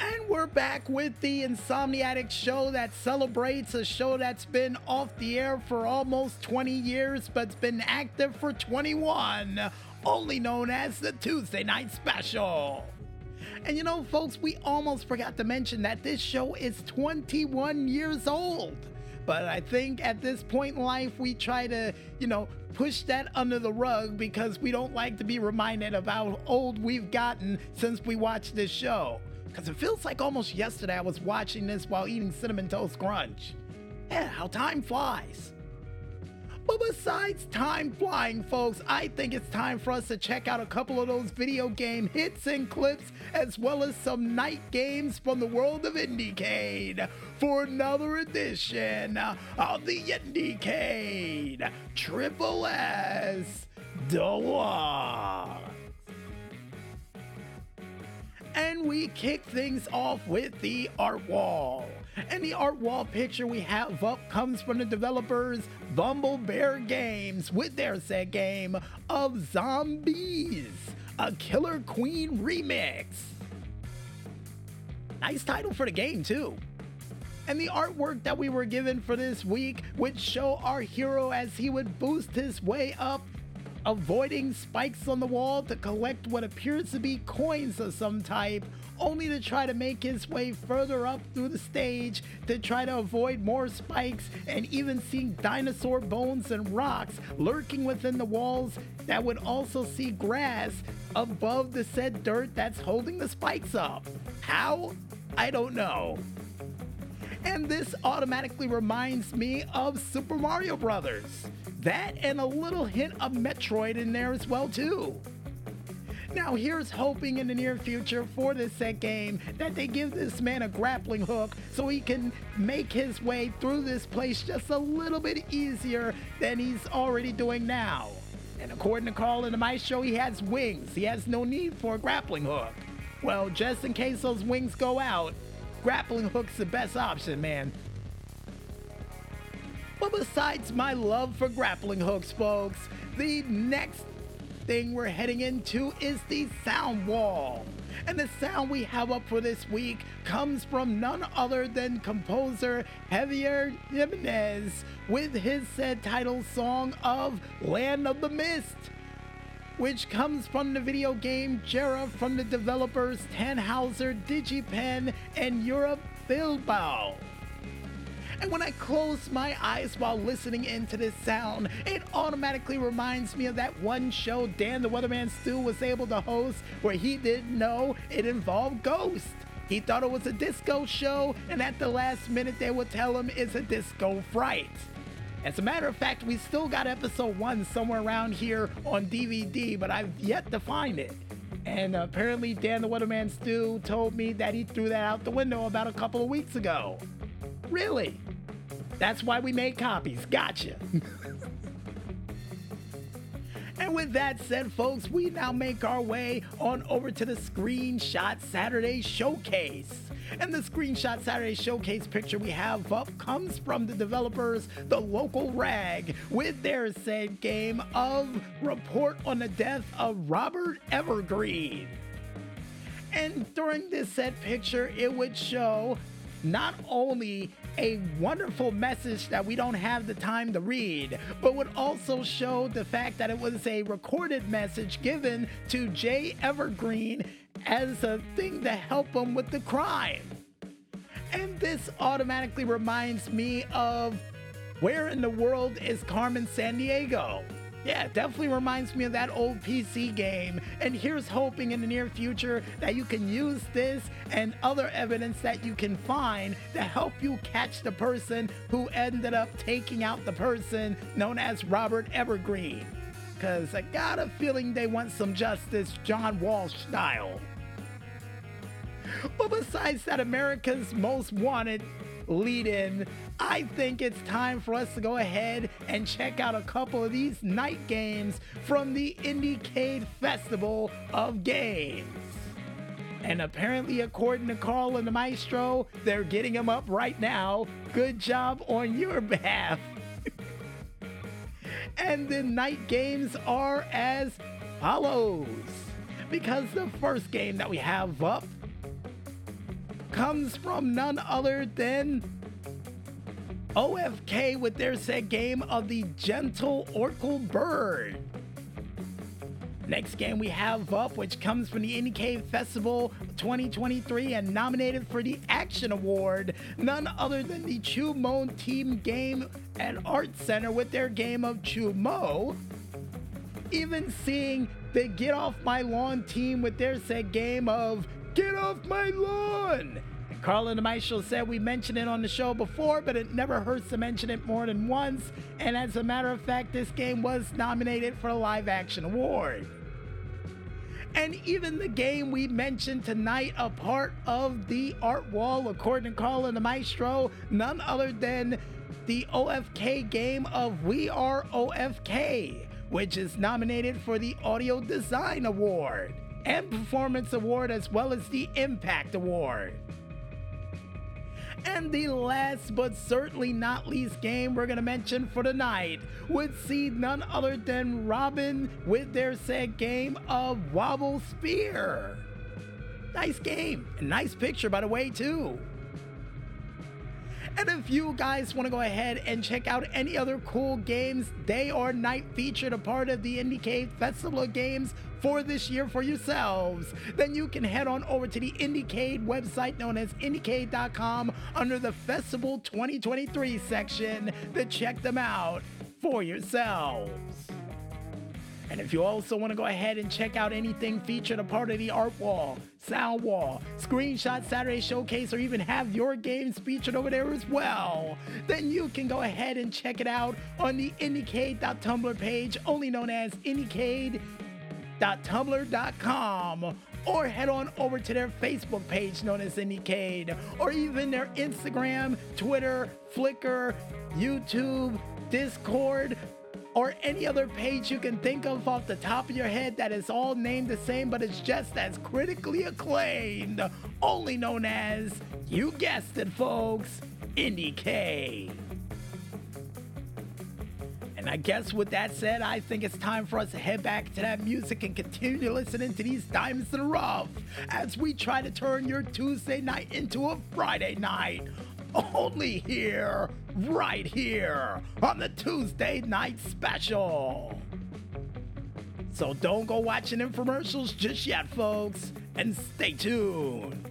And we're back with the Insomniatic show that celebrates a show that's been off the air for almost 20 years but's been active for 21, only known as the Tuesday Night Special. And you know, folks, we almost forgot to mention that this show is 21 years old. But I think at this point in life, we try to, you know, push that under the rug because we don't like to be reminded of how old we've gotten since we watched this show. Because it feels like almost yesterday I was watching this while eating Cinnamon Toast Crunch. Yeah, how time flies. But besides time flying, folks, I think it's time for us to check out a couple of those video game hits and clips, as well as some night games from the world of IndieCade for another edition of the IndieCade Triple S Deluxe. And we kick things off with the art wall. And the art wall picture we have up comes from the developers Bumble Bear Games with their set game of Zombies, a Killer Queen remix. Nice title for the game, too. And the artwork that we were given for this week would show our hero as he would boost his way up avoiding spikes on the wall to collect what appears to be coins of some type, only to try to make his way further up through the stage to try to avoid more spikes and even seeing dinosaur bones and rocks lurking within the walls that would also see grass above the said dirt that's holding the spikes up. How? I don't know. And this automatically reminds me of Super Mario Brothers. That and a little hint of Metroid in there as well too. Now here's hoping in the near future for this set game that they give this man a grappling hook so he can make his way through this place just a little bit easier than he's already doing now. And according to Carl in the Maestro, he has wings. He has no need for a grappling hook. Well, just in case those wings go out, grappling hook's the best option, man. But besides my love for grappling hooks, folks, the next thing we're heading into is the sound wall. And the sound we have up for this week comes from none other than composer Javier Jimenez with his said title song of Land of the Mist, which comes from the video game Jera from the developers Tannhauser, DigiPen, and Europe Bilbao. And when I close my eyes while listening into this sound, it automatically reminds me of that one show Dan the Weatherman Stu was able to host where he didn't know it involved ghosts. He thought it was a disco show, and at the last minute they would tell him it's a disco fright. As a matter of fact, we still got episode one somewhere around here on DVD, but I've yet to find it. And apparently, Dan the Weatherman Stu told me that he threw that out the window about a couple of weeks ago. Really? That's why we made copies. Gotcha. and with that said, folks, we now make our way on over to the Screenshot Saturday Showcase. And the Screenshot Saturday Showcase picture we have up comes from the developers, the local rag, with their said game of Report on the Death of Robert Evergreen. And during this said picture, it would show not only a wonderful message that we don't have the time to read, but would also show the fact that it was a recorded message given to Jay Evergreen as a thing to help him with the crime. And this automatically reminds me of where in the world is Carmen Sandiego? Yeah, it definitely reminds me of that old PC game. And here's hoping in the near future that you can use this and other evidence that you can find to help you catch the person who ended up taking out the person known as Robert Evergreen. Because I got a feeling they want some justice John Walsh style. But besides that, America's Most Wanted lead in, I think it's time for us to go ahead and check out a couple of these night games from the IndieCade Festival of Games. And apparently, according to Carl and the Maestro, they're getting them up right now. Good job on your behalf. and the night games are as follows. Because the first game that we have up comes from none other than OFK with their set game of the Gentle Oracle Bird. Next game we have up, which comes from the IndieCade Festival 2023 and nominated for the Action Award, none other than the Chumo Team Game and Art Center with their game of Chumo. Even seeing the Get Off My Lawn team with their set game of Get Off My Lawn. Carla the Maestro said we mentioned it on the show before, but it never hurts to mention it more than once. And as a matter of fact, this game was nominated for a live action award and even the game we mentioned tonight, a part of the art wall, according to Carl and the Maestro, none other than the OFK game of We Are OFK, which is nominated for the Audio Design Award and Performance Award, as well as the Impact Award. And the last but certainly not least game we're going to mention for tonight would see none other than Robin with their said game of Wobble Spear. Nice game. Nice picture, by the way, too. And if you guys want to go ahead and check out any other cool games day or night featured a part of the IndieCade Festival of Games for this year for yourselves, then you can head on over to the IndieCade website known as IndieCade.com under the Festival 2023 section to check them out for yourselves. And if you also want to go ahead and check out anything featured a part of the art wall, sound wall, screenshot Saturday showcase, or even have your games featured over there as well, then you can go ahead and check it out on the IndieCade.tumblr page, only known as IndieCade.tumblr.com or head on over to their Facebook page known as IndieCade, or even their Instagram, Twitter, Flickr, YouTube, Discord, or any other page you can think of off the top of your head that is all named the same but it's just as critically acclaimed, only known as, you guessed it, folks, IndieCade. And I guess with that said, I think it's time for us to head back to that music and continue listening to these diamonds in the rough as we try to turn your Tuesday night into a Friday night only here, right here, on the Tuesday Night Special. So don't go watching infomercials just yet, folks, and stay tuned.